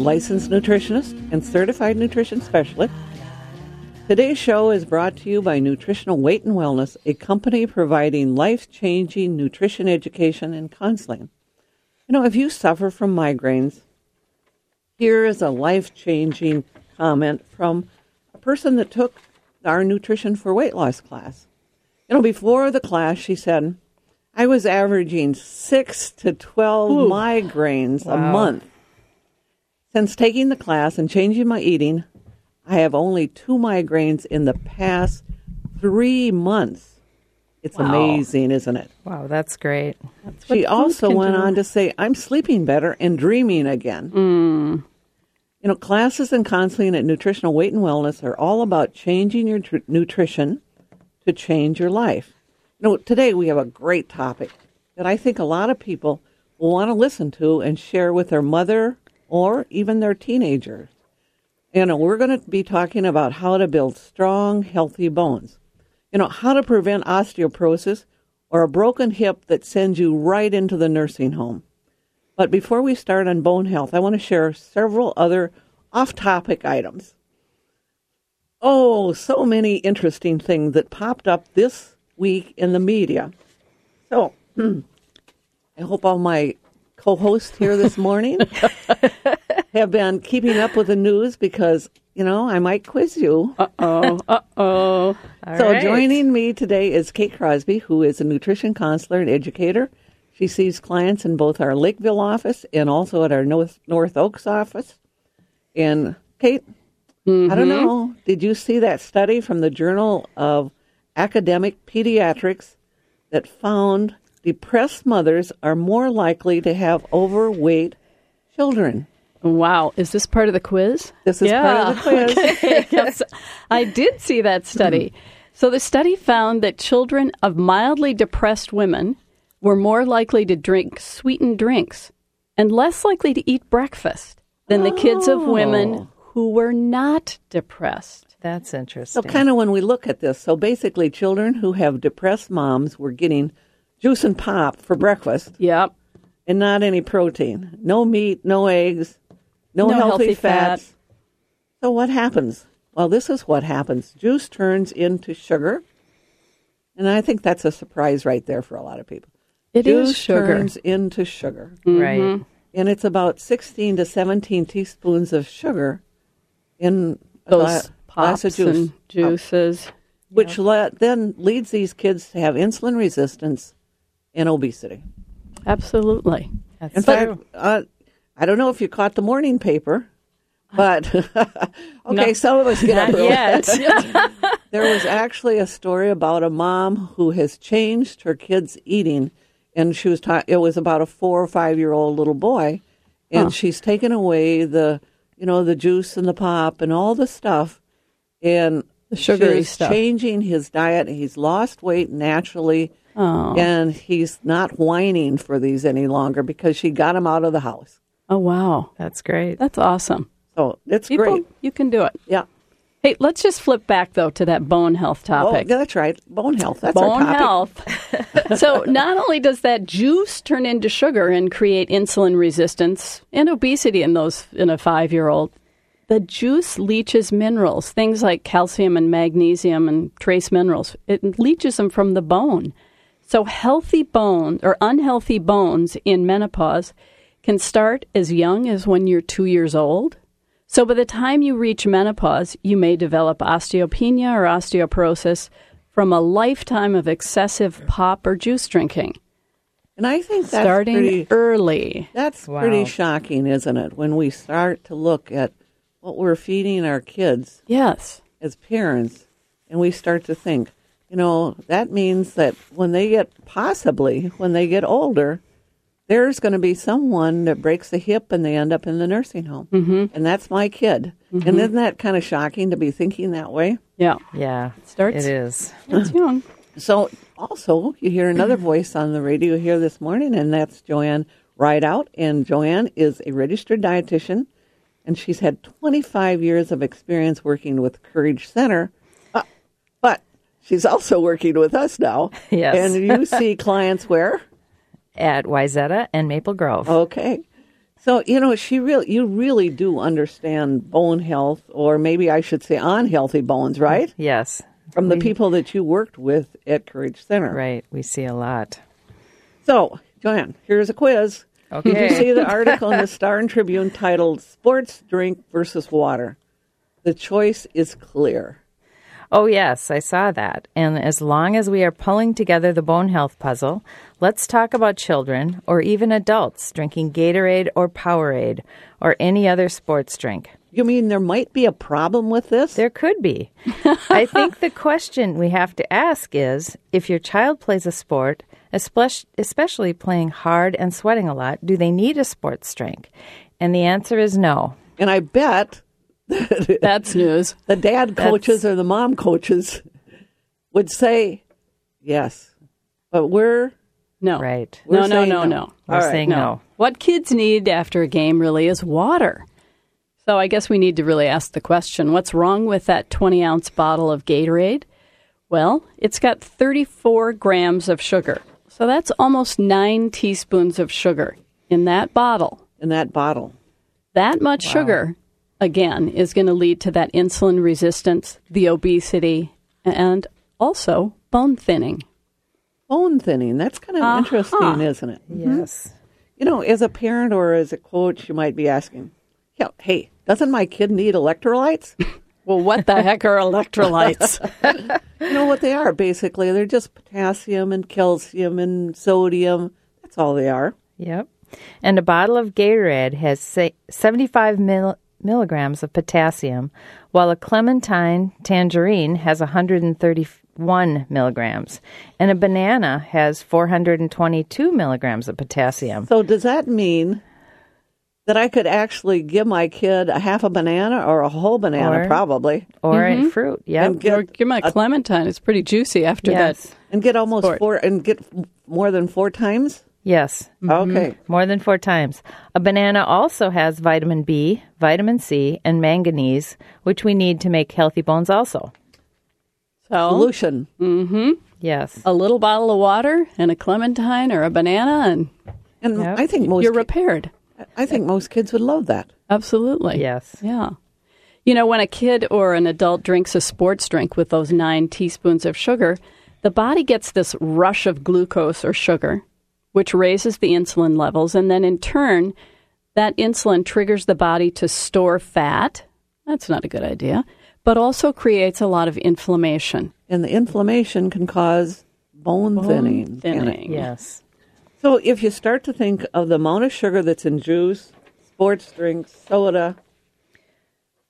licensed nutritionist and certified nutrition specialist. Today's show is brought to you by Nutritional Weight and Wellness, a company providing life changing nutrition education and counseling. You know, if you suffer from migraines, here is a life changing comment from a person that took our Nutrition for Weight Loss class. You know, before the class, she said, I was averaging six to 12 migraines a month. Since taking the class and changing my eating, I have only two migraines in the past three months. It's amazing, isn't it? Wow, that's great. She also went on to say, I'm sleeping better and dreaming again. Mm. You know, classes and counseling at Nutritional Weight and Wellness are all about changing your tr- nutrition to change your life. You know, today we have a great topic that I think a lot of people will want to listen to and share with their mother or even their teenagers. You know, we're going to be talking about how to build strong, healthy bones. You know, how to prevent osteoporosis or a broken hip that sends you right into the nursing home. But before we start on bone health, I want to share several other off topic items. Oh, so many interesting things that popped up this week in the media. So, I hope all my co hosts here this morning have been keeping up with the news because, you know, I might quiz you. Oh, uh oh. So joining me today is Kate Crosby, who is a nutrition counselor and educator. She sees clients in both our Lakeville office and also at our North, North Oaks office. And Kate, I don't know, did you see that study from the Journal of Academic Pediatrics that found depressed mothers are more likely to have overweight children? Wow, is this part of the quiz? This is part of the quiz. Okay, yes, I did see that study. Mm-hmm. So the study found that children of mildly depressed women were more likely to drink sweetened drinks and less likely to eat breakfast than the kids of oh. women who were not depressed. That's interesting. So, kind of when we look at this, so basically, children who have depressed moms were getting juice and pop for breakfast Yep. and not any protein. No meat, no eggs, no, No healthy, healthy fat. fats. So, what happens? Well, this is what happens juice turns into sugar. And I think that's a surprise right there for a lot of people. It is juice sugar. turns into sugar. Mm-hmm. right. And it's about 16 to 17 teaspoons of sugar in a gla- Those glass pops of juice. and juices. which le- then leads these kids to have insulin resistance and obesity. Absolutely. That's In true. fact, uh, I don't know if you caught the morning paper, but okay, some of us get up early. yet. There was actually a story about a mom who has changed her kids' eating, and she was ta- it was about a four or five year old little boy, and she's taken away the you know the juice and the pop and all the stuff, and The sugary she's stuff. changing his diet. And he's lost weight naturally, Oh. and he's not whining for these any longer because she got him out of the house. Oh, wow. That's great. That's awesome. So it's People, great. you can do it. Yeah. Hey, let's just flip back, though, to that bone health Oh, topic. that's right. Bone health. That's our bone topic. health. so, not only does that juice turn into sugar and create insulin resistance and obesity in those in a five year old, the juice leaches minerals, things like calcium and magnesium and trace minerals. It leaches them from the bone. So, healthy bones or unhealthy bones in menopause can start as young as when you're two years old. So, by the time you reach menopause, you may develop osteopenia or osteoporosis from a lifetime of excessive pop or juice drinking. And I think that's starting pretty, early. That's Wow. pretty shocking, isn't it? When we start to look at what we're feeding our kids Yes. as parents, and we start to think, you know, that means that when they get possibly when they get older, there's going to be someone that breaks a hip and they end up in the nursing home. Mm-hmm. And that's my kid. And isn't that kind of shocking to be thinking that way? Yeah. Yeah, Starts- It is. It's young. So, also, you hear another voice on the radio here this morning, and that's JoAnn Ridout. And JoAnn is a registered dietitian, and she's had 25 years of experience working with Courage Center. She's also working with us now. Yes. And you see clients where? At Wayzata and Maple Grove. Okay. So, you know, she really, you really do understand bone health, or maybe I should say unhealthy bones, mm, right? Yes. From the people that you worked with at Courage Center. Right. We see a lot. So, JoAnn, here's a quiz. Did you see the article in the Star and Tribune titled Sports Drink versus Water? The choice is clear. Oh, yes, I saw that. And as long as we are pulling together the bone health puzzle, let's talk about children or even adults drinking Gatorade or Powerade or any other sports drink. You mean there might be a problem with this? There could be. I think the question we have to ask is if your child plays a sport, especially especially playing hard and sweating a lot, do they need a sports drink? And the answer is no. and I bet That's news. the dad coaches or the mom coaches would say yes. But we're No. Right. We're no, no, no, no. no. We're All right, saying No. no. What kids need after a game really is water. So I guess we need to really ask the question what's wrong with that 20 ounce bottle of Gatorade? Well, it's got 34 grams of sugar. So that's almost nine teaspoons of sugar in that bottle. in that bottle. That much sugar, again, is going to lead to that insulin resistance, the obesity, and also bone thinning. Bone thinning. That's kind of Uh-huh. interesting, isn't it? Yes. You know, as a parent or as a coach, you might be asking, yeah, hey, doesn't my kid need electrolytes? Well, what the heck are electrolytes? you know what they are, basically. They're just potassium and calcium and sodium. That's all they are. Yep. And a bottle of Gatorade has say, 75 mil- milligrams of potassium, while a clementine tangerine has 131 milligrams, and a banana has 422 milligrams of potassium. So does that mean that I could actually give my kid a half a banana or a whole banana, Or- probably, Or a mm-hmm. fruit, Yeah, And get- Or give my clementine. It's pretty juicy after yes. that. and get almost Sport. four and get more than four times? Yes. Okay. More than four times. A banana also has vitamin B, vitamin C, and manganese, which we need to make healthy bones also. So Solution. Mm-hmm. Yes. a little bottle of water and a clementine or a banana, and And Yep. I think most you're ki- repaired. I think most kids would love that. Absolutely. Yes. Yeah. You know, when a kid or an adult drinks a sports drink with those nine teaspoons of sugar, the body gets this rush of glucose or sugar, which raises the insulin levels. And then in turn, that insulin triggers the body to store fat. That's not a good idea, but also creates a lot of inflammation. And the inflammation can cause bone, thinning. Thinning. Yes. So if you start to think of the amount of sugar that's in juice, sports drinks, soda,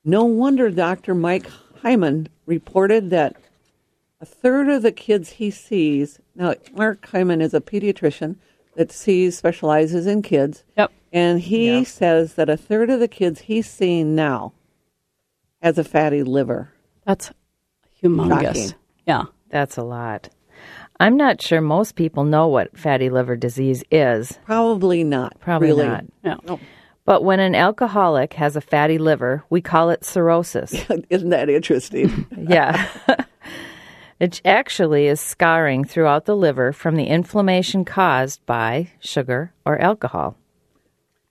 no wonder Dr. Mike Hyman reported that a third of the kids he sees now Mark Hyman is a pediatrician that sees specializes in kids Yep. and he says that a third of the kids he's seeing now has a fatty liver. That's humongous. Shocking. Yeah. That's a lot. I'm not sure most people know what fatty liver disease is. Probably not. Probably really. not. no. But when an alcoholic has a fatty liver, we call it cirrhosis. Isn't that interesting? yeah. it actually is scarring throughout the liver from the inflammation caused by sugar or alcohol.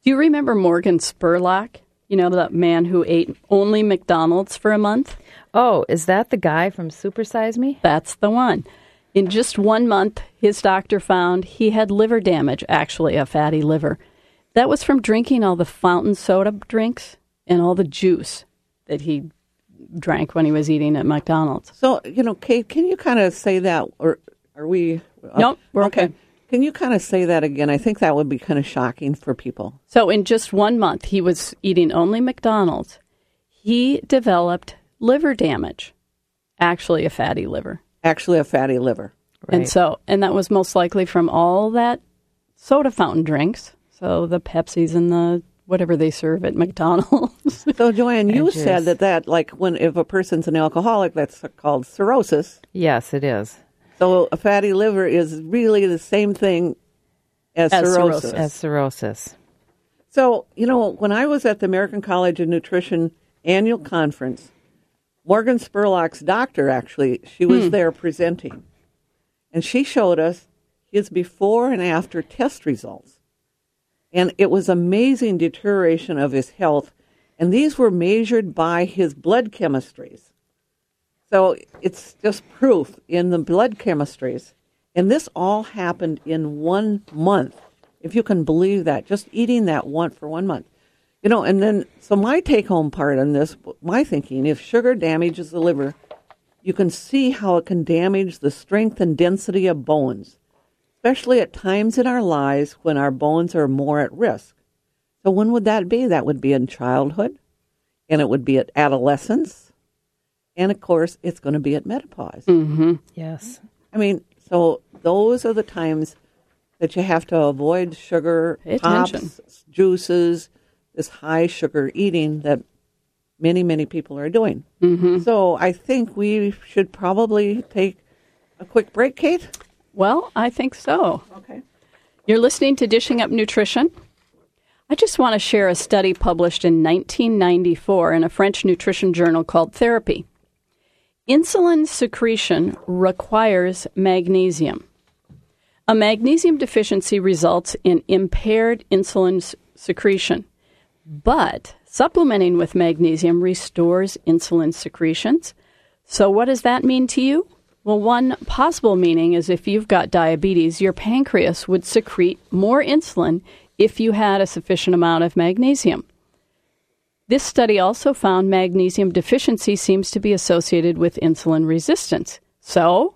Do you remember Morgan Spurlock? You know, that man who ate only McDonald's for a month? Oh, is that the guy from Supersize Me? That's the one. In just one month, his doctor found he had liver damage, actually, a fatty liver. That was from drinking all the fountain soda drinks and all the juice that he drank when he was eating at McDonald's. So, you know, Kate, can you kind of say that, or are we? Nope, we're okay. Can you kind of say that again? I think that would be kind of shocking for people. So, in just one month, he was eating only McDonald's. He developed liver damage, actually, a fatty liver. Actually, a fatty liver. Right. And so, and that was most likely from all that soda fountain drinks. So the Pepsis and the whatever they serve at McDonald's. So, JoAnn, you And said that that like when if a person's an alcoholic, that's called cirrhosis. Yes, it is. So, a fatty liver is really the same thing as, As cirrhosis. cirrhosis. As cirrhosis. So, you know, when I was at the American College of Nutrition annual conference, Morgan Spurlock's doctor actually, she was hmm. there presenting. And she showed us his before and after test results. And it was amazing deterioration of his health. And these were measured by his blood chemistries. So it's just proof in the blood chemistries. And this all happened in one month, if you can believe that, just eating that one for one month. You know, and then, so my take home part on this, my thinking, if sugar damages the liver, you can see how it can damage the strength and density of bones, especially at times in our lives when our bones are more at risk. So, when would that be? That would be in childhood, and it would be at adolescence, and of course, it's going to be at menopause. Yes. I mean, so those are the times that you have to avoid sugar, Pay attention. pops, juices, this high sugar eating that many, many people are doing. Mm-hmm. So I think we should probably take a quick break, Kate. Well, I think so. Okay. You're listening to Dishing Up Nutrition. I just want to share a study published in 1994 in a French nutrition journal called Therapy. Insulin secretion requires magnesium. A magnesium deficiency results in impaired insulin secretion, but supplementing with magnesium restores insulin secretions. So, what does that mean to you? Well, one possible meaning is if you've got diabetes, your pancreas would secrete more insulin if you had a sufficient amount of magnesium. This study also found magnesium deficiency seems to be associated with insulin resistance. So,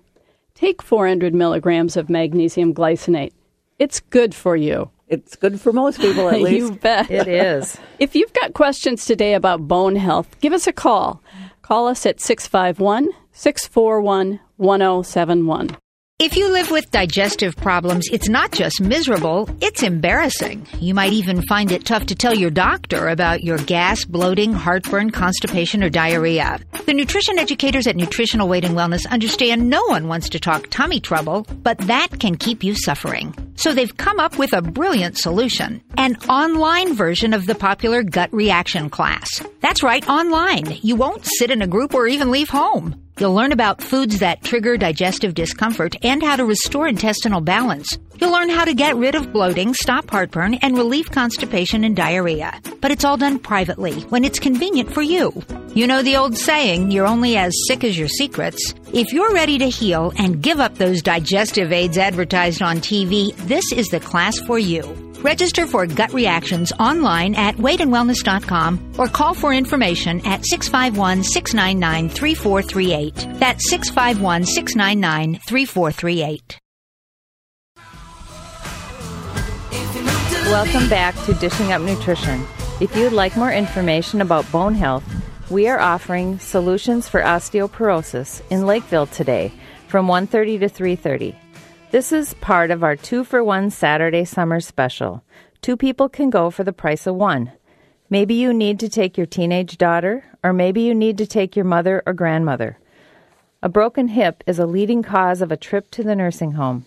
take 400 milligrams of magnesium glycinate. It's good for you. It's good for most people, at least. you bet. It is. If you've got questions today about bone health, give us a call. Call us at 651 641 1071. If you live with digestive problems, it's not just miserable, it's embarrassing. You might even find it tough to tell your doctor about your gas, bloating, heartburn, constipation, or diarrhea. The nutrition educators at Nutritional Weight and Wellness understand no one wants to talk tummy trouble, but that can keep you suffering. So they've come up with a brilliant solution an online version of the popular gut reaction class. That's right, online. You won't sit in a group or even leave home. You'll learn about foods that trigger digestive discomfort and how to restore intestinal balance. You'll learn how to get rid of bloating, stop heartburn, and relieve constipation and diarrhea. But it's all done privately when it's convenient for you. You know the old saying, you're only as sick as your secrets. If you're ready to heal and give up those digestive aids advertised on TV, this is the class for you. Register for gut reactions online at weightandwellness.com or call for information at 651 699 3438. That's 651 699 3438. Welcome back to Dishing Up Nutrition. If you'd like more information about bone health, we are offering solutions for osteoporosis in Lakeville today from 1:30 to 3:30. This is part of our 2 for 1 Saturday summer special. Two people can go for the price of one. Maybe you need to take your teenage daughter or maybe you need to take your mother or grandmother. A broken hip is a leading cause of a trip to the nursing home.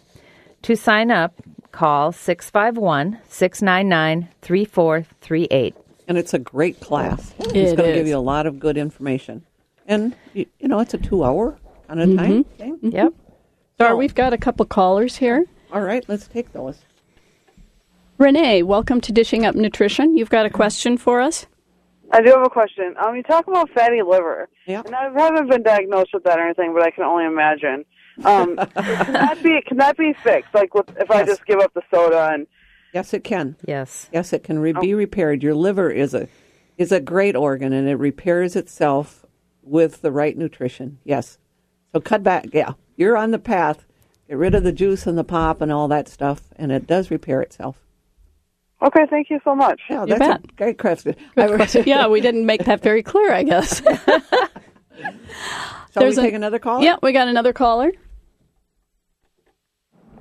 To sign up, call 651 699 3438. and it's a great class. it's going to give you a lot of good information. And, you, you know, it's a two hour kind of time mm-hmm. thing. Yep. So we've got a couple callers here. All right, let's take those. Renee, welcome to Dishing Up Nutrition. You've got a question for us? I do have a question. Um, you talk about fatty liver, Yeah. and I haven't been diagnosed with that or anything, but I can only imagine. Um, can that be can that be fixed? Like, with, if I just give up the soda and Yes, it can. Yes. Yes, it can re- be repaired. Your liver is a is a great organ, and it repairs itself with the right nutrition. Yes, so cut back. Yeah, you're on the path. Get rid of the juice and the pop and all that stuff, and it does repair itself. okay, thank you so much. Yeah, You that's a bet. great question. I re- yeah, we didn't make that very clear, I guess. Shall we there's a- take another call? yeah, we got another caller.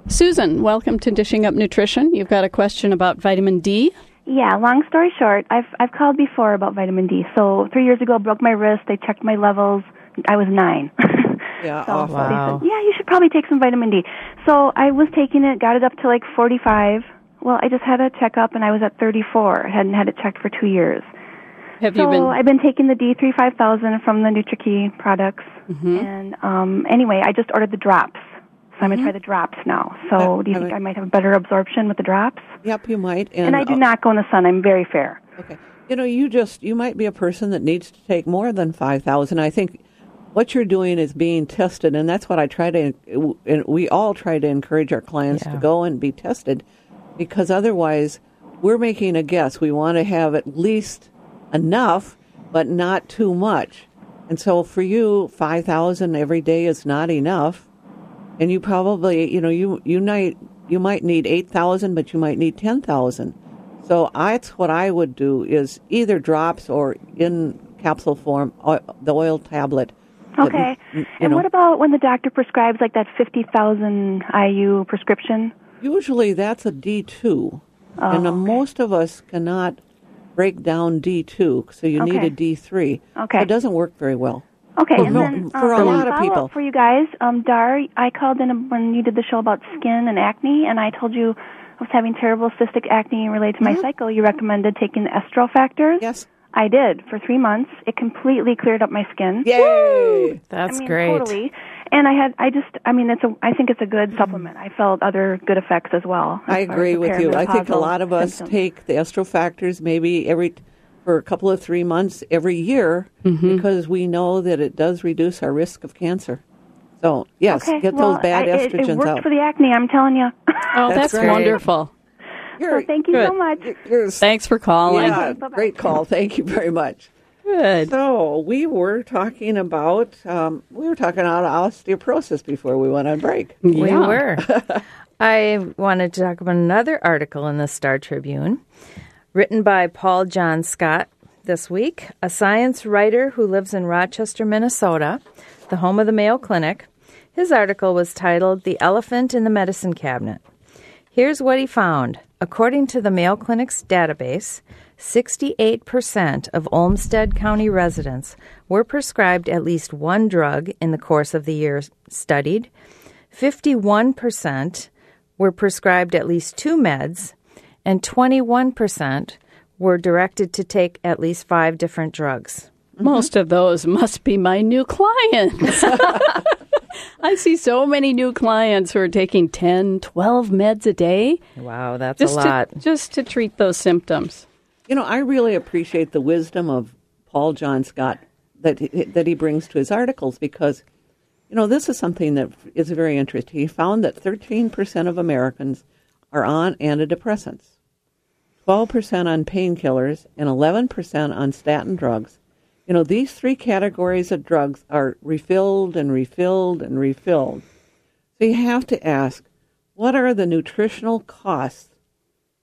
Susan, welcome to Dishing Up Nutrition. You've got a question about vitamin D. Yeah, long story short, I've I've called before about vitamin D. So three years ago, broke my wrist. They checked my levels. I was nine. Yeah, so awful. they Wow. said, yeah, you should probably take some vitamin D. So I was taking it, got it up to like 45. Well, I just had a checkup and I was at 34. I hadn't had it checked for two years. Have so you been? I've been taking the D3 5000 from the NutriKey products. Mm-hmm. And um, anyway, I just ordered the drops. So I'm going to try the drops now. So Uh, do you I think would- I might have better absorption with the drops? Yep, you might. And, And I do uh, not go in the sun. I'm very fair. Okay. You know, you just you might be a person that needs to take more than 5,000. I think what you're doing is being tested and that's what I try to and we all try to encourage our clients Yeah. to go and be tested because otherwise we're making a guess. We want to have at least enough but not too much. And so for you 5,000 every day is not enough. And you probably, you know, you you might you might need 8,000 but you might need 10,000. So that's what I would do is either drops or in capsule form, the oil tablet. That, Okay. you and know, what about when the doctor prescribes like that 50,000 IU prescription? usually that's a D2. and uh, most of us cannot break down D2, so you need a D3. Okay. It doesn't work very well. Okay, For and mo- then for a um, lot of people. for you guys, um, Dar, I called in when you did the show about skin and acne, and I told you I was having terrible cystic acne related to my cycle. You recommended taking the estro factors. Mm-hmm. Yes. I did for three months. It completely cleared up my skin. Yay! That's I mean, great. Totally. And I had, I just, I mean, it's a, I think it's a good supplement. I felt other good effects as well. as I agree with you. I think a lot of us symptoms. take the estrofactors maybe every for a couple of three months every year Mm-hmm. because we know that it does reduce our risk of cancer. So yes, Okay, get well, those bad I, estrogens it worked out. for the acne. I'm telling you. Oh, That's that's, great. Wonderful. so thank you Good. so much. You're- Thanks for calling. yeah, Bye-bye. great call. Thank you very much. Good. So we were talking about um, we were talking about osteoporosis before we went on break. We were. I wanted to talk about another article in the Star Tribune written by Paul John Scott this week, a science writer who lives in Rochester, Minnesota, the home of the Mayo Clinic. His article was titled The Elephant in the Medicine Cabinet. Here's what he found. According to the Mayo Clinic's database, 68% of Olmsted County residents were prescribed at least one drug in the course of the year studied. 51% were prescribed at least two meds, and 21% were directed to take at least five different drugs. Most of those must be my new clients. I see so many new clients who are taking 10, 12 meds a day Wow, that's just a lot. to just to treat those symptoms. You know, I really appreciate the wisdom of Paul John Scott that he, that he brings to his articles because, you know, this is something that is very interesting. He found that 13% of Americans are on antidepressants, 12% on painkillers, and 11% on statin drugs. You know, these three categories of drugs are refilled and refilled and refilled. So you have to ask, what are the nutritional costs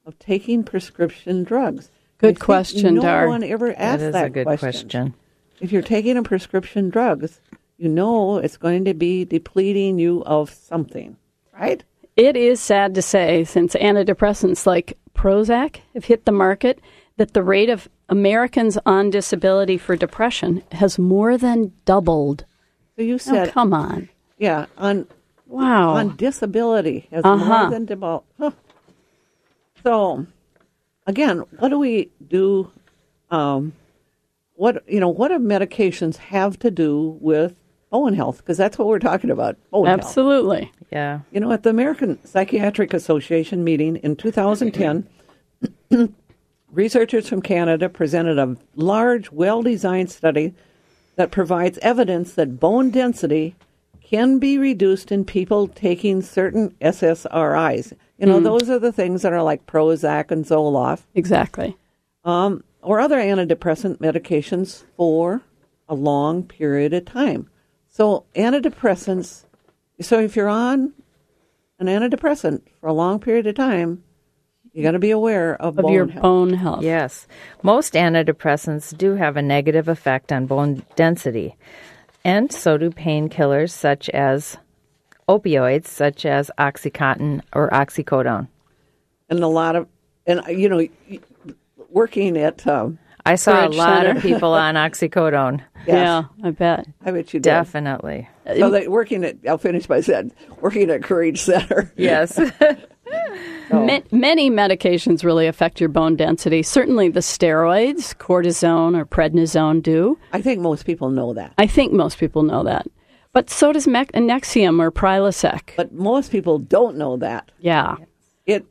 of taking prescription drugs? Good I think question, no Dar. one ever that asked is that a good question. question. If you're taking a prescription drugs, you know it's going to be depleting you of something, right? It is sad to say, since antidepressants like Prozac have hit the market, that the rate of Americans on disability for depression has more than doubled. So you Oh, said, come on. yeah, on Wow. on disability has Uh-huh. more than double. Huh. So, again, what do we do? Um, what you know? What do medications have to do with bone health? Because that's what we're talking about. Bone health. Absolutely. Yeah. You know, at the American Psychiatric Association meeting in 2010, researchers from Canada presented a large, well designed study that provides evidence that bone density can be reduced in people taking certain SSRIs. You know, those are the things that are like Prozac and Zoloft Exactly. um, or other antidepressant medications for a long period of time. So, antidepressants, so if you're on an antidepressant for a long period of time, you got to be aware of, Of bone your health. bone health. Yes. Most antidepressants do have a negative effect on bone density, and so do painkillers such as opioids such as Oxycontin or oxycodone. And a lot of, and uh, you know, working at, um, I saw a lot Center. of people on oxycodone. yes, Yeah, I bet. I bet you did. Definitely. So they working at, I'll finish by saying, working at Courage Center. Yes. Ma- many medications really affect your bone density. Certainly the steroids, cortisone or prednisone do. I think most people know that. I think most people know that. But so does mec- Nexium or Prilosec. But most people don't know that. yeah, It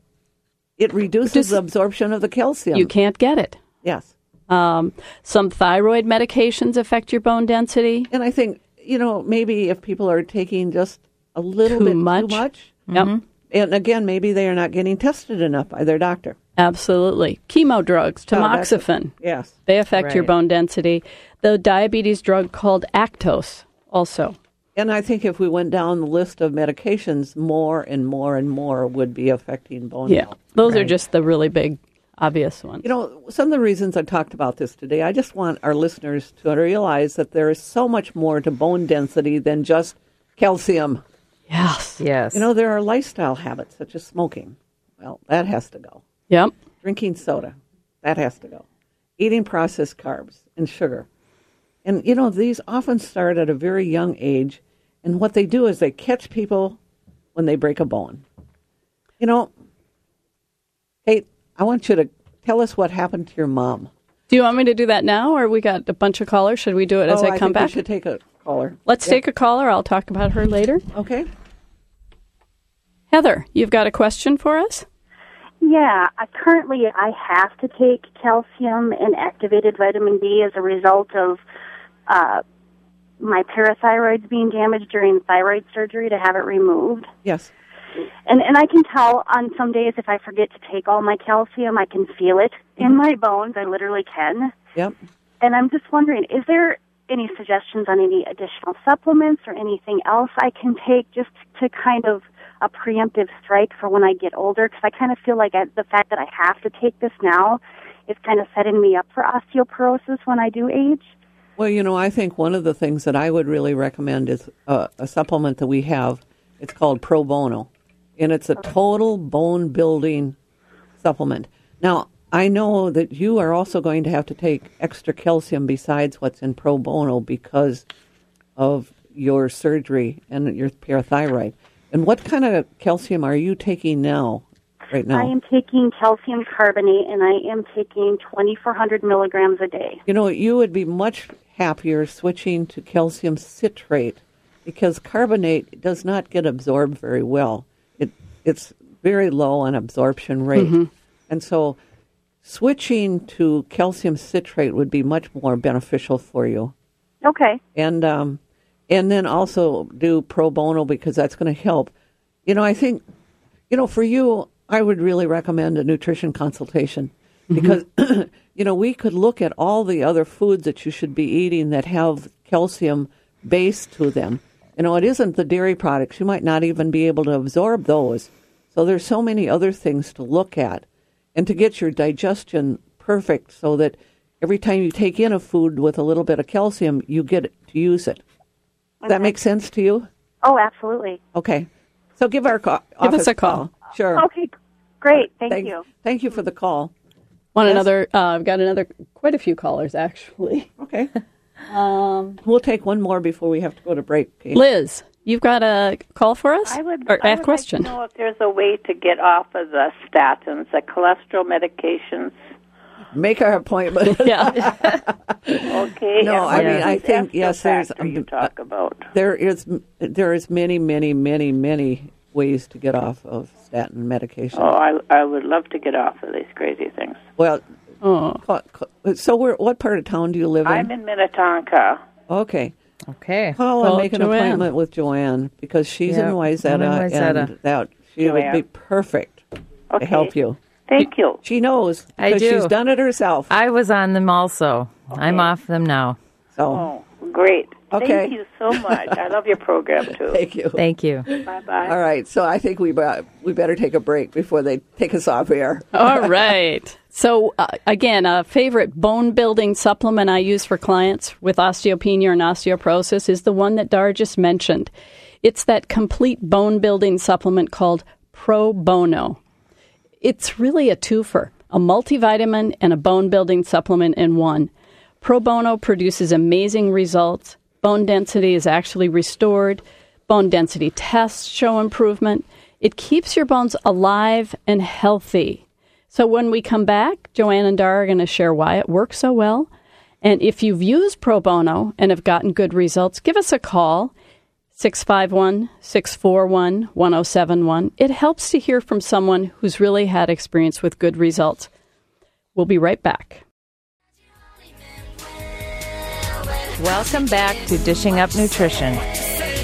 it reduces Just- absorption of the calcium. you can't get it. Yes. Um, some thyroid medications affect your bone density. And I think, you know, maybe if people are taking just a little Too bit much. too much, Yep, and again, maybe they are not getting tested enough by their doctor. absolutely. Chemo drugs, Oh, tamoxifen, Yes. they affect your bone density. The diabetes drug called Actos also. And I think if we went down the list of medications, more and more and more would be affecting bone Yeah, health. those are just the really big, obvious ones. You know, some of the reasons I talked about this today, I just want our listeners to realize that there is so much more to bone density than just calcium. Yes. yes. You know, there are lifestyle habits such as smoking. Well, that has to go. Yep. Drinking soda, that has to go. Eating processed carbs and sugar. And, you know, these often start at a very young age. And what they do is they catch people when they break a bone. You know, Kate, I want you to tell us what happened to your mom. Do you want me to do that now, or we got a bunch of callers? Should we do it as oh, I come think back? We should take a caller. Let's take a caller. I'll talk about her later. Okay. Heather, you've got a question for us? Yeah, I, currently I have to take calcium and activated vitamin D as a result of uh, my parathyroids being damaged during thyroid surgery to have it removed. Yes. And and I can tell on some days if I forget to take all my calcium, I can feel it in my bones. I literally can. Yep. And I'm just wondering, is there any suggestions on any additional supplements or anything else I can take just to kind of a preemptive strike for when I get older? Because I kind of feel like I, the fact that I have to take this now is kind of setting me up for osteoporosis when I do age. Well, you know, I think one of the things that I would really recommend is uh, a supplement that we have. It's called Pro Bono, and it's a total bone building supplement. Now, I know that you are also going to have to take extra calcium besides what's in Pro Bono because of your surgery and your parathyroid. And what kind of calcium are you taking now, right now? I am taking calcium carbonate and I am taking 2,400 milligrams a day. You know, you would be much happier switching to calcium citrate because carbonate does not get absorbed very well. It it's very low on absorption rate. And so switching to calcium citrate would be much more beneficial for you. Okay. And um and then also do pro bono because that's going to help. You know, I think you know, for you, I would really recommend a nutrition consultation mm-hmm. because, you know, we could look at all the other foods that you should be eating that have calcium base to them. You know, it isn't the dairy products. You might not even be able to absorb those. So there's so many other things to look at and to get your digestion perfect so that every time you take in a food with a little bit of calcium, you get to use it. Does that make sense to you? Oh, absolutely. Okay. So give our call. Give us a call. Sure. Okay. Great. Thank, Thank you. Thank you for the call. Want Yes. another? Uh, I've got another, quite a few callers actually. Okay. Um, we'll take one more before we have to go to break. Kate. Liz, you've got a call for us? I would, or I a would question. like to know if there's a way to get off of the statins, the cholesterol medications. Make our appointment. yeah. Okay. No, and I mean, I think, yes, there's- factor you talk about. there is there is many many many many ways to get off of statin medication. Oh, I, I would love to get off of these crazy things. Well, Oh. ca- ca- so where what part of town do you live in? I'm in Minnetonka. okay. Okay. Call Call and make an JoAnn. appointment with JoAnn because she's Yeah, in Wayzata, I'm in Wayzata. and that she would be perfect Okay. to help you. Thank you. She knows I because do. she's done it herself. I was on them also. I'm off them now. So Oh, great. Okay. Thank you so much. I love your program too. thank you. Thank you. Bye bye. All right, so I think we be- we better take a break before they take us off air. All right. So, uh, again, a favorite bone building supplement I use for clients with osteopenia and osteoporosis is the one that Dar just mentioned. It's that complete bone building supplement called Pro Bono. It's really a twofer a multivitamin and a bone building supplement in one. Pro Bono produces amazing results. Bone density is actually restored. Bone density tests show improvement. It keeps your bones alive and healthy. So when we come back, JoAnn and Dar are going to share why it works so well. And if you've used Pro Bono and have gotten good results, give us a call. 651 641 1071. It helps to hear from someone who's really had experience with good results. We'll be right back. Welcome back to Dishing Up Nutrition.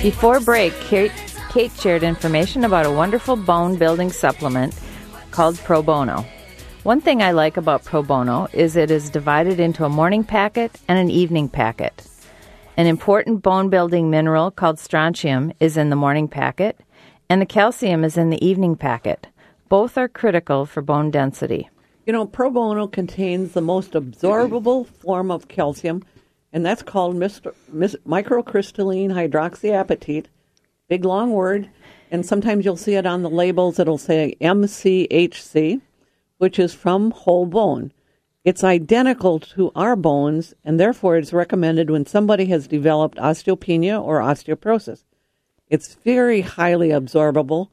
Before break, Kate, Kate shared information about a wonderful bone building supplement called Pro Bono. One thing I like about Pro Bono is it is divided into a morning packet and an evening packet. An important bone building mineral called strontium is in the morning packet, and the calcium is in the evening packet. Both are critical for bone density. You know, pro bono contains the most absorbable form of calcium, and that's called Mr. Mis- microcrystalline hydroxyapatite. Big long word, and sometimes you'll see it on the labels. It'll say MCHC, which is from whole bone. It's identical to our bones, and therefore it's recommended when somebody has developed osteopenia or osteoporosis. It's very highly absorbable.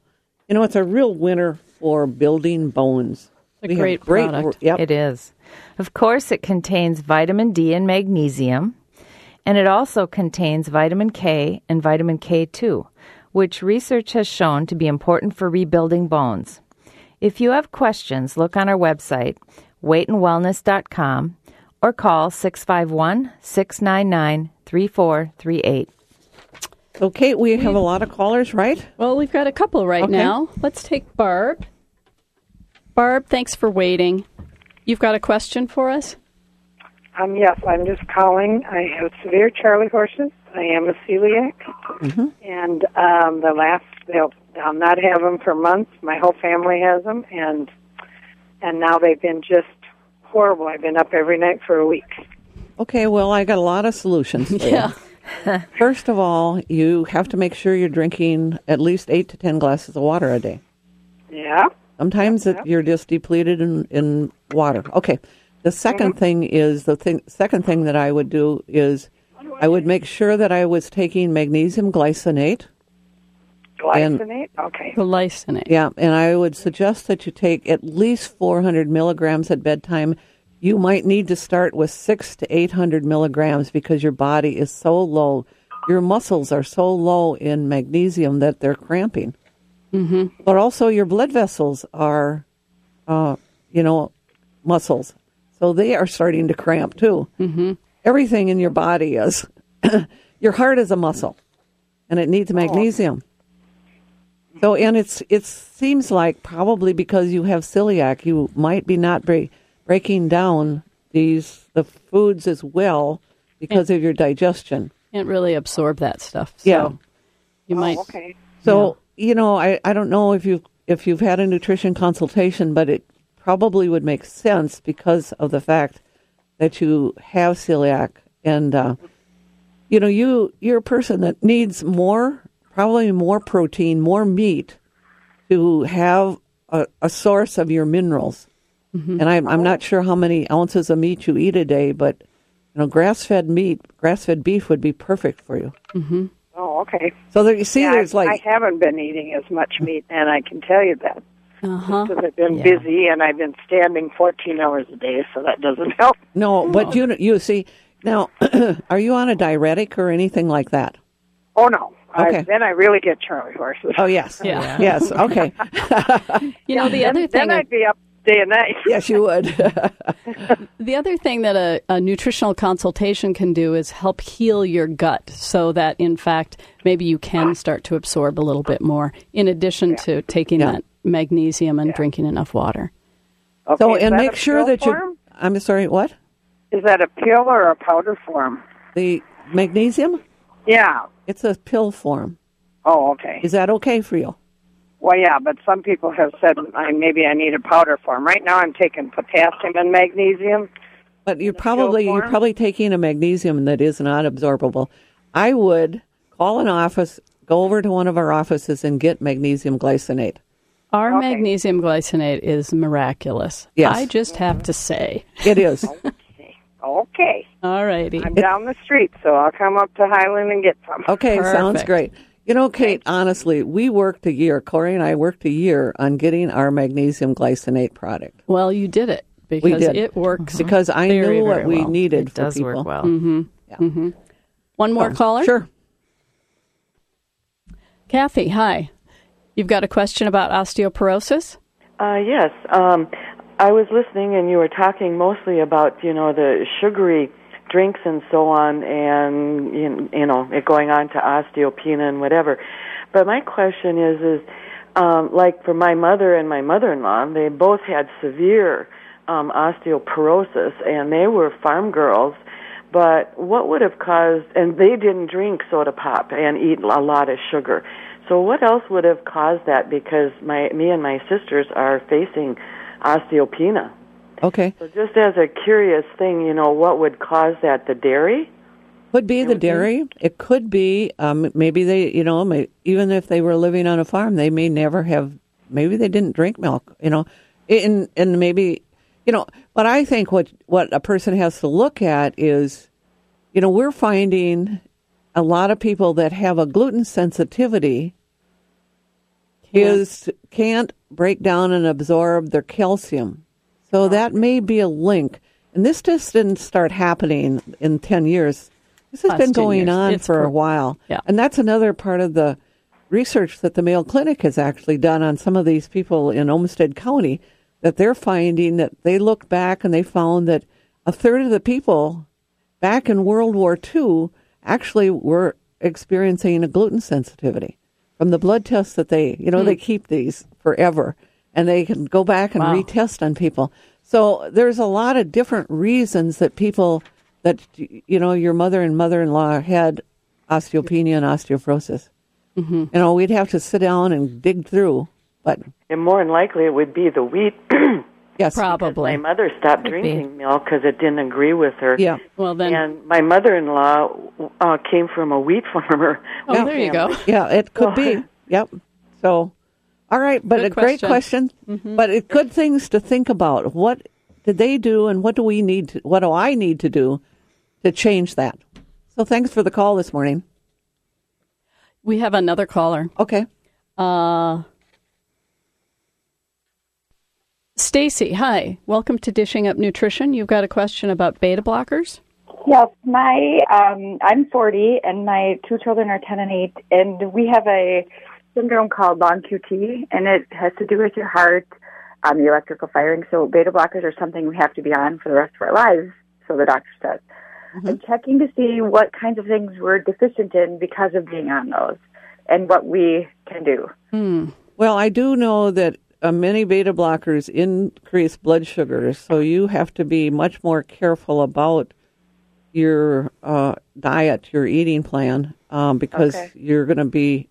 You know, it's a real winner for building bones. It's A We have great product. Yep. It is. Of course, it contains vitamin D and magnesium, and it also contains vitamin K and vitamin K2, which research has shown to be important for rebuilding bones. If you have questions, look on our website, weightandwellness.com, or call 651 699 3438. So, Kate, we have a lot of callers, right? Well, we've got a couple right Okay. now. Let's take Barb. Barb, thanks for waiting. You've got a question for us? Um, yes, I'm just calling. I have severe Charlie horses. I am a celiac, and um, the last they'll I'll not have them for months. My whole family has them, and and now they've been just horrible. I've been up every night for a week. Okay, well, I got a lot of solutions. For you. First of all, you have to make sure you're drinking at least eight to ten glasses of water a day. Yeah. Sometimes it, you're just depleted in, in water. Okay. The 2nd mm-hmm. thing is the thing. Second thing that I would do is I would make sure that I was taking magnesium glycinate. And- Glycinate. okay. Glycinate. Yeah, and I would suggest that you take at least 400 milligrams at bedtime. You might need to start with six to 800 milligrams because your body is so low. Your muscles are so low in magnesium that they're cramping. Mm-hmm. But also, your blood vessels are, uh, you know, muscles. So they are starting to cramp too. Mm-hmm. Everything in your body is. your heart is a muscle, and it needs magnesium. So, and it's it seems like probably because you have celiac, you might be not break, breaking down these the foods as well because of your digestion. Can't really absorb that stuff. So Yeah. You might. Okay. So you know, I, I don't know if you if you've had a nutrition consultation, but it probably would make sense because of the fact that you have celiac and uh, you know you you're a person that needs more probably more protein, more meat to have a, a source of your minerals. And I'm I'm not sure how many ounces of meat you eat a day, but you know, grass fed meat, grass fed beef would be perfect for you. Mm-hmm. Oh, okay. So there, you see, Yeah, there's I, like I haven't been eating as much meat, and I can tell you that Uh-huh. because I've been Yeah. busy and I've been standing 14 hours a day, so that doesn't help. No, but you you see now, are you on a diuretic or anything like that? Oh no. Uh, okay. I, then I really get Charlie horses. Oh yes, Yeah. yes, okay. You know, the then, other thing. Then I'd be up day and night. yes, you would. The other thing that a, a nutritional consultation can do is help heal your gut so that, in fact, maybe you can start to absorb a little bit more in addition to taking Yeah. that magnesium and drinking enough water. Okay, so and make sure pill that form? you. I'm sorry. What Is that a pill or a powder form? the magnesium? Yeah. It's a pill form. Oh, okay. Is that okay for you? Well, yeah, but some people have said I, maybe I need a powder form. Right now, I'm taking potassium and magnesium. But you're probably you're probably taking a magnesium that is not absorbable. I would call an office, go over to one of our offices and get magnesium glycinate. Our magnesium glycinate is miraculous. Yes. I just have to say. It is. Okay. All righty. I'm down the street, so I'll come up to Highland and get some. Okay, sounds great. You know, Kate, honestly, we worked a year, Corey and I worked a year on getting our magnesium glycinate product. Well, you did it because did. it works. Because I very, knew what very we needed It for does people. work well. Mm-hmm. Mm-hmm. One more Oh, caller? Sure. Kathy, hi. You've got a question about osteoporosis? Uh, yes. Um, I was listening, and you were talking mostly about you know the sugary drinks and so on, and you know it going on to osteopenia and whatever. But my question is, is um, like for my mother and my mother-in-law, they both had severe um, osteoporosis, and they were farm girls. But what would have caused? And they didn't drink soda pop and eat a lot of sugar. So what else would have caused that? Because my me and my sisters are facing osteopenia. Okay. So just as a curious thing, you know, what would cause that? The dairy? Could be the dairy. It could be um, maybe they, you know, may, even if they were living on a farm, they may never have. Maybe they didn't drink milk. You know, and and maybe, you know. But I think what what a person has to look at is, you know, we're finding a lot of people that have a gluten sensitivity is can't break down and absorb their calcium. So oh. that may be a link. And this just didn't start happening in 10 years. This has Last been going on It's for a while. Yeah. And that's another part of the research that the Mayo Clinic has actually done on some of these people in Olmsted County that they're finding that they look back and they found that a third of the people back in World War II actually were experiencing a gluten sensitivity from the blood tests that they, you know, they keep these forever and they can go back and Wow. retest on people. So there's a lot of different reasons that people that you know your mother and mother-in-law had osteopenia and osteoporosis. Mm-hmm. You know, we'd have to sit down and dig through, but And more than likely, it would be the wheat. yes, Probably. my mother stopped Could be. drinking milk because it didn't agree with her. Yeah. Well, then. And my mother-in-law uh, came from a wheat farmer. oh, there you go. Yeah, it could Oh. be. Yep. So, all right, but Good a great question. question. But it, good things to think about. What did they do, and what do we need? To, what do I need to do to change that? So, thanks for the call this morning. We have another caller. Okay. Uh, Stacy, hi. Welcome to Dishing Up Nutrition. You've got a question about beta blockers? Yes, my um, I'm 40 and my two children are 10 and 8, and we have a syndrome called long QT, and it has to do with your heart, um, the electrical firing. So beta blockers are something we have to be on for the rest of our lives. So the doctor says. I'm checking to see what kinds of things we're deficient in because of being on those, and what we can do. Hmm. Well, I do know that uh, many beta blockers increase blood sugar, so you have to be much more careful about your uh, diet, your eating plan, um, because Okay. you're going to be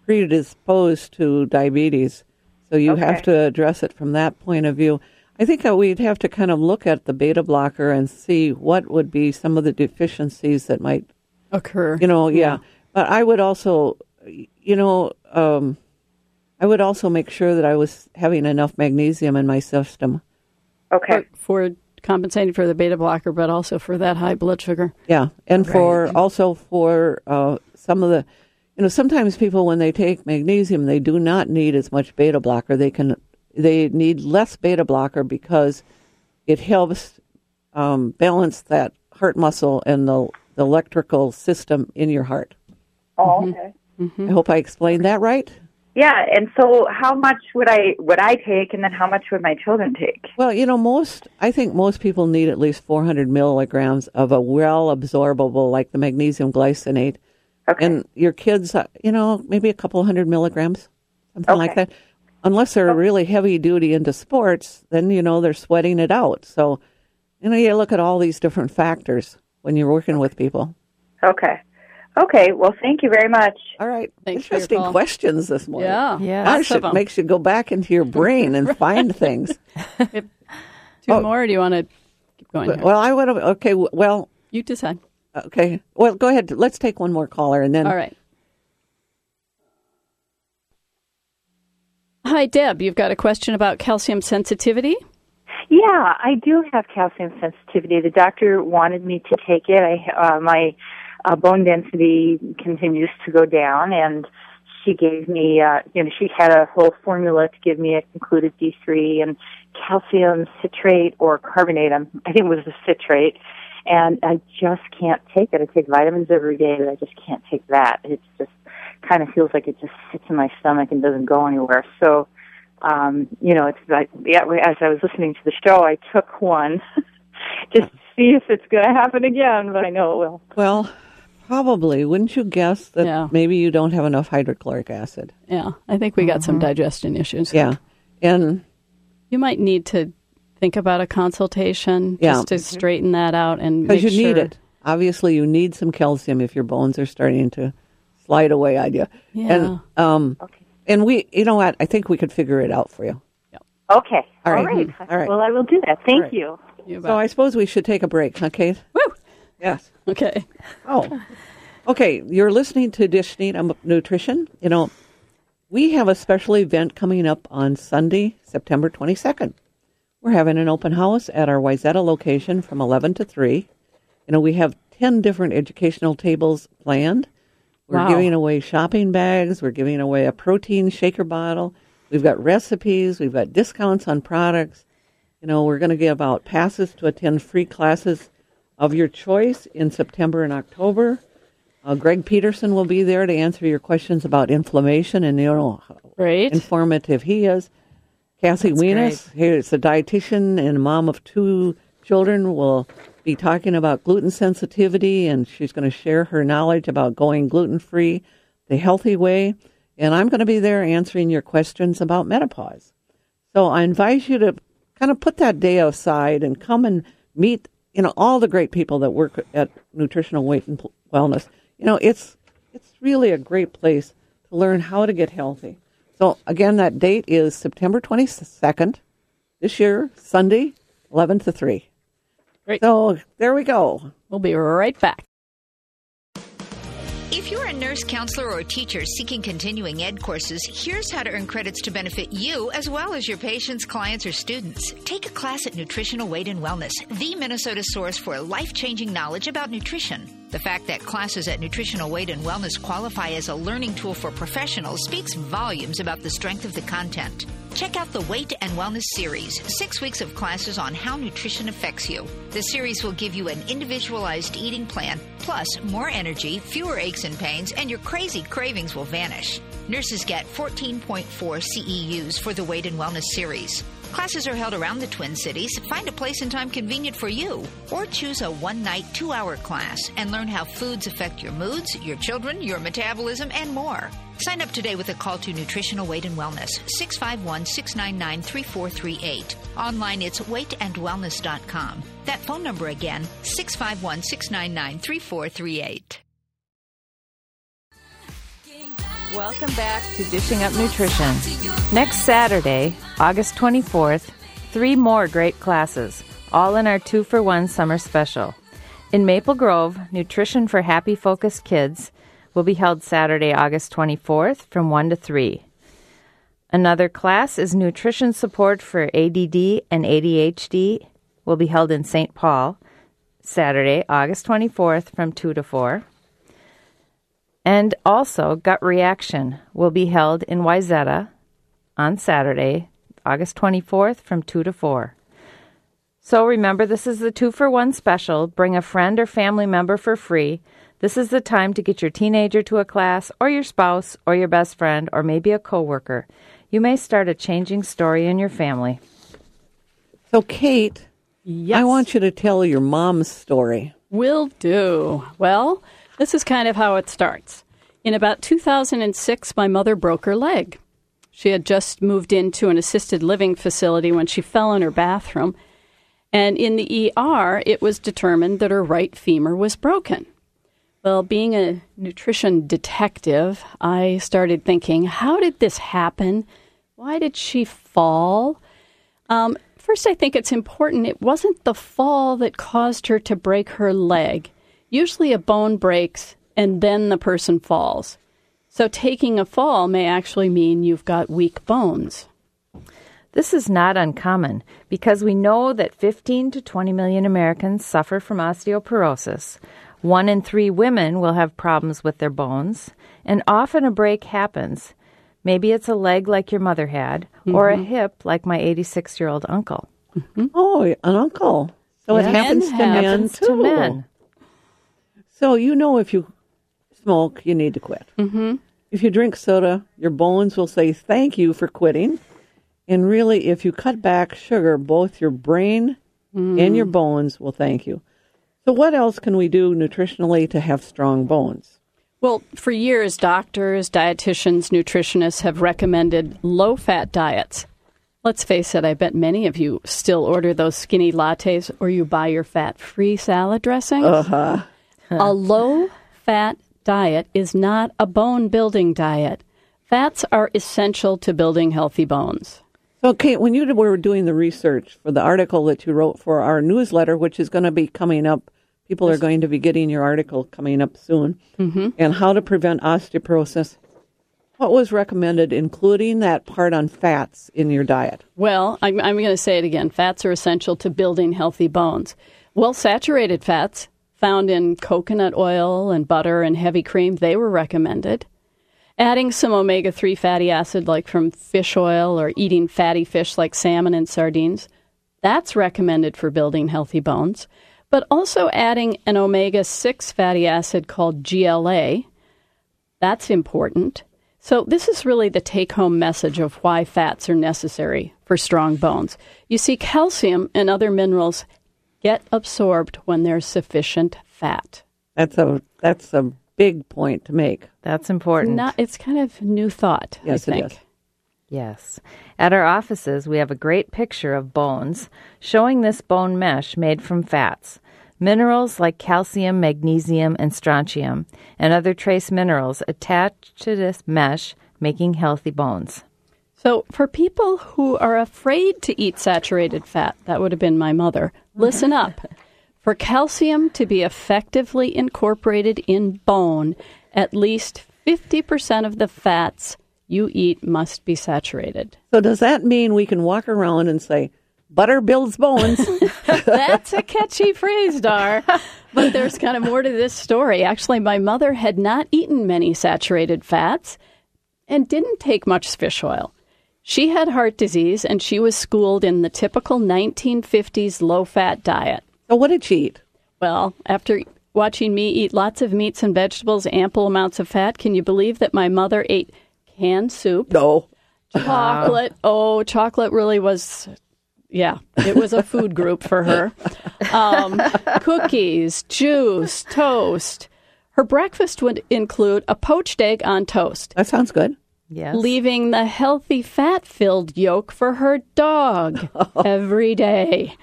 predisposed to diabetes. So you have to address it from that point of view. I think that we'd have to kind of look at the beta blocker and see what would be some of the deficiencies that might Occur. you know, yeah. But I would also, you know, um, I would also make sure that I was having enough magnesium in my system. Okay. For, for compensating for the beta blocker, but also for that high blood sugar. Yeah, and for also for uh, some of the, you know, sometimes people when they take magnesium, they do not need as much beta blocker. They can, they need less beta blocker because it helps um, balance that heart muscle and the, the electrical system in your heart. Oh, okay. I hope I explained that right. Yeah, and so how much would I would I take, and then how much would my children take? Well, you know, most I think most people need at least 400 milligrams of a well absorbable, like the magnesium glycinate. Okay. And your kids, uh, you know, maybe a couple hundred milligrams, something like Okay. that. Unless they're really heavy duty into sports, then you know they're sweating it out. So, you know, you look at all these different factors when you're working with people. Okay. Okay. Well, thank you very much. All right. Thanks Interesting questions this morning. Yeah. Yeah. Gosh, it makes you go back into your brain and find things. Two oh. more. do you want to keep going? Here? Well, I would have. Okay. Well, you decide. Okay. Well, go ahead. Let's take one more caller and then. All right. Hi, Deb. You've got a question about calcium sensitivity? Yeah, I do have calcium sensitivity. The doctor wanted me to take it. I uh, my uh, bone density continues to go down, and she gave me, uh, you know, she had a whole formula to give me. It included D3 and calcium citrate or carbonate. I'm, I think it was the citrate. And I just can't take it. I take vitamins every day, but I just can't take that. It's just kind of feels like it just sits in my stomach and doesn't go anywhere. So, um, you know, it's like, yeah, as I was listening to the show, I took one just to see if it's going to happen again, but I know it will. Well, probably. Wouldn't you guess that Yeah. maybe you don't have enough hydrochloric acid? Yeah, I think we got some digestion issues. Yeah. And you might need to think about a consultation Yeah. just to straighten that out and because make you need sure- it. Obviously, you need some calcium if your bones are starting to slide away. Idea. Yeah. And um, and we, you know what? I think we could figure it out for you. Yep. Okay. All right. All right. All right. Well, I will do that. Thank right. you. So I suppose we should take a break, huh, Kate? Woo! Yes. Okay. Oh. Okay, you're listening to Dish um, Nutrition. You know, we have a special event coming up on Sunday, September 22nd. We're having an open house at our Wayzata location from 11 to 3. You know, we have 10 different educational tables planned. We're Wow. giving away shopping bags. We're giving away a protein shaker bottle. We've got recipes. We've got discounts on products. You know, we're going to give out passes to attend free classes of your choice in September and October. Uh, Greg Peterson will be there to answer your questions about inflammation and you know how Great. informative he is. Cassie That's Weness, who's a dietitian and mom of two children, will be talking about gluten sensitivity, and she's going to share her knowledge about going gluten free the healthy way. And I'm going to be there answering your questions about menopause. So I invite you to kind of put that day aside and come and meet, you know, all the great people that work at Nutritional Weight and Wellness. You know, it's it's really a great place to learn how to get healthy. So again, that date is September 22nd this year, Sunday, 11 to 3. Great. So there we go. We'll be right back. Nurse, counselor, or teacher seeking continuing ed courses, here's how to earn credits to benefit you as well as your patients, clients, or students. Take a class at Nutritional Weight and Wellness, the Minnesota source for life changing knowledge about nutrition. The fact that classes at Nutritional Weight and Wellness qualify as a learning tool for professionals speaks volumes about the strength of the content. Check out the Weight and Wellness series, six weeks of classes on how nutrition affects you. The series will give you an individualized eating plan, plus more energy, fewer aches and pains, and your crazy cravings will vanish. Nurses get 14.4 CEUs for the Weight and Wellness series. Classes are held around the Twin Cities. Find a place and time convenient for you. Or choose a one night, two hour class and learn how foods affect your moods, your children, your metabolism, and more. Sign up today with a call to Nutritional Weight and Wellness, 651 699 3438. Online, it's weightandwellness.com. That phone number again, 651 699 3438. Welcome back to Dishing Up Nutrition. Next Saturday, August 24th, three more great classes, all in our two for one summer special. In Maple Grove, Nutrition for Happy Focused Kids will be held Saturday, August 24th from 1 to 3. Another class is Nutrition Support for ADD and ADHD will be held in St. Paul Saturday, August 24th from 2 to 4. And also, Gut Reaction will be held in Wayzata on Saturday, August 24th from 2 to 4. So remember, this is the two for one special. Bring a friend or family member for free. This is the time to get your teenager to a class, or your spouse, or your best friend, or maybe a coworker. You may start a changing story in your family. So, Kate, yes. I want you to tell your mom's story. Will do. Well, this is kind of how it starts. In about 2006, my mother broke her leg. She had just moved into an assisted living facility when she fell in her bathroom. And in the ER, it was determined that her right femur was broken. Well, being a nutrition detective, I started thinking, how did this happen? Why did she fall? Um, first, I think it's important it wasn't the fall that caused her to break her leg. Usually, a bone breaks and then the person falls. So taking a fall may actually mean you've got weak bones. This is not uncommon because we know that 15 to 20 million Americans suffer from osteoporosis. One in three women will have problems with their bones, and often a break happens. Maybe it's a leg like your mother had, or a Mhm. hip like my 86 year old uncle. Oh, an uncle. So Yes. it happens to Men men too. to men. So you know if you smoke, you need to quit. Mm-hmm. If you drink soda, your bones will say thank you for quitting. And really, if you cut back sugar, both your brain and Mm. your bones will thank you. So, what else can we do nutritionally to have strong bones? Well, for years, doctors, dietitians, nutritionists have recommended low fat diets. Let's face it, I bet many of you still order those skinny lattes or you buy your fat free salad dressings. Uh-huh. a low fat diet is not a bone building diet. Fats are essential to building healthy bones. So, Kate, when you were doing the research for the article that you wrote for our newsletter, which is going to be coming up, people are going to be getting your article coming up soon, Mm-hmm. and how to prevent osteoporosis. What was recommended, including that part on fats in your diet? Well, I'm, I'm going to say it again. Fats are essential to building healthy bones. Well, saturated fats found in coconut oil and butter and heavy cream, they were recommended. Adding some omega 3 fatty acid, like from fish oil, or eating fatty fish like salmon and sardines, that's recommended for building healthy bones. But also adding an omega 6 fatty acid called GLA, that's important. So, this is really the take home message of why fats are necessary for strong bones. You see, calcium and other minerals get absorbed when there's sufficient fat. That's a that's a big point to make. That's important. Not, it's kind of new thought, Yes, I think. is. Yes. At our offices, we have a great picture of bones showing this bone mesh made from fats. Minerals like calcium, magnesium, and strontium, and other trace minerals attached to this mesh, making healthy bones. So, for people who are afraid to eat saturated fat, that would have been my mother, listen up. For calcium to be effectively incorporated in bone, at least 50% of the fats you eat must be saturated. So, does that mean we can walk around and say, butter builds bones? That's a catchy phrase, Dar. But there's kind of more to this story. Actually, my mother had not eaten many saturated fats and didn't take much fish oil. She had heart disease and she was schooled in the typical 1950s low fat diet. So, what did she eat? Well, after watching me eat lots of meats and vegetables, ample amounts of fat, can you believe that my mother ate canned soup? No. Chocolate. Oh, chocolate really was yeah, it was a food group for her. Um, cookies, juice, toast. Her breakfast would include a poached egg on toast. That sounds good. Yes. Leaving the healthy fat filled yolk for her dog oh. every day.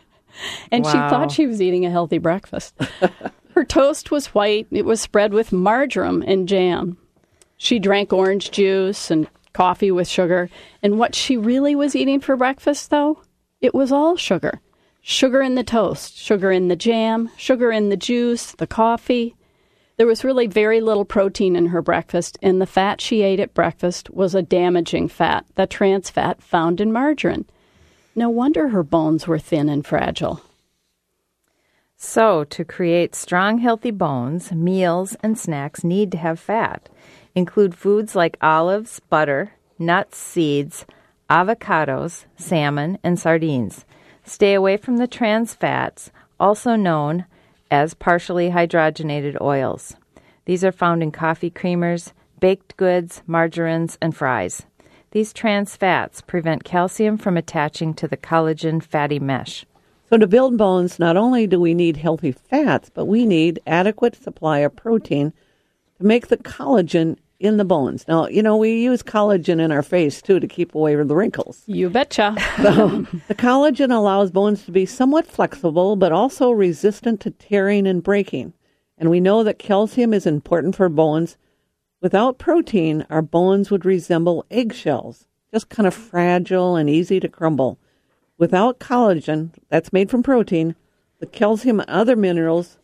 And she thought she was eating a healthy breakfast. her toast was white, it was spread with margarine and jam. She drank orange juice and coffee with sugar. And what she really was eating for breakfast, though, it was all sugar. Sugar in the toast, sugar in the jam, sugar in the juice, the coffee. There was really very little protein in her breakfast, and the fat she ate at breakfast was a damaging fat, the trans fat found in margarine. No wonder her bones were thin and fragile. So, to create strong, healthy bones, meals and snacks need to have fat. Include foods like olives, butter, nuts, seeds, avocados, salmon, and sardines. Stay away from the trans fats, also known as partially hydrogenated oils. These are found in coffee creamers, baked goods, margarines, and fries. These trans fats prevent calcium from attaching to the collagen fatty mesh. So, to build bones, not only do we need healthy fats, but we need adequate supply of protein to make the collagen in the bones. Now, you know, we use collagen in our face too to keep away the wrinkles. You betcha. So, the collagen allows bones to be somewhat flexible, but also resistant to tearing and breaking. And we know that calcium is important for bones. Without protein, our bones would resemble eggshells, just kind of fragile and easy to crumble. Without collagen, that's made from protein, the calcium and other minerals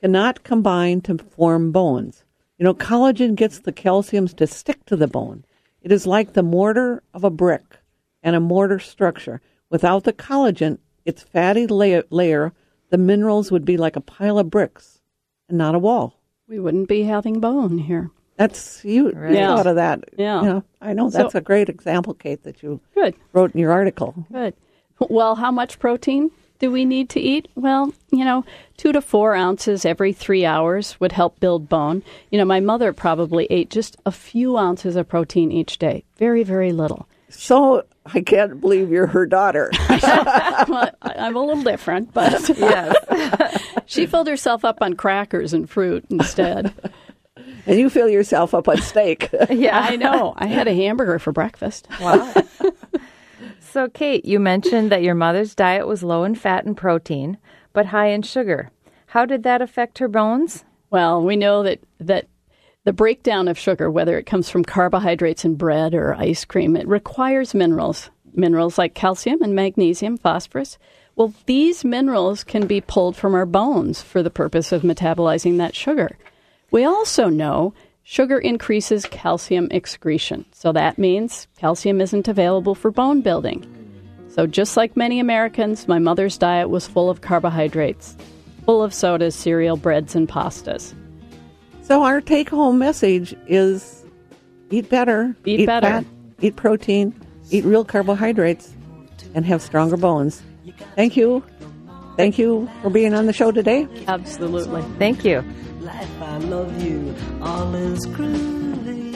cannot combine to form bones. You know, collagen gets the calciums to stick to the bone. It is like the mortar of a brick and a mortar structure. Without the collagen, its fatty layer, layer the minerals would be like a pile of bricks and not a wall. We wouldn't be having bone here. That's you, you Yeah. thought of that. Yeah. You know, I know So- that's a great example, Kate, that you Good. wrote in your article. Good. Well, how much protein do we need to eat? Well, you know, two to four ounces every three hours would help build bone. You know, my mother probably ate just a few ounces of protein each day. Very, very little. So I can't believe you're her daughter. well, I'm a little different, but yes. she filled herself up on crackers and fruit instead. and you fill yourself up on steak. yeah, I know. I had a hamburger for breakfast. Wow. So, Kate, you mentioned that your mother's diet was low in fat and protein, but high in sugar. How did that affect her bones? Well, we know that that the breakdown of sugar, whether it comes from carbohydrates in bread or ice cream, it requires minerals. Minerals like calcium and magnesium, phosphorus. Well, these minerals can be pulled from our bones for the purpose of metabolizing that sugar. We also know sugar increases calcium excretion. So that means calcium isn't available for bone building. So, just like many Americans, my mother's diet was full of carbohydrates, full of sodas, cereal, breads, and pastas. So our take home message is eat better, Eat better. fat, eat protein, eat real carbohydrates, and have stronger bones. Thank you. Thank you for being on the show today. Absolutely. Thank you. Life, I love you. All is groovy.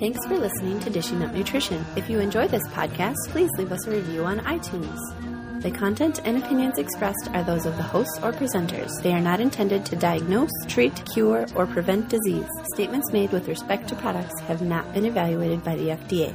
Thanks for listening to Dishing Up Nutrition. If you enjoy this podcast, please leave us a review on iTunes. The content and opinions expressed are those of the hosts or presenters. They are not intended to diagnose, treat, cure, or prevent disease. Statements made with respect to products have not been evaluated by the FDA.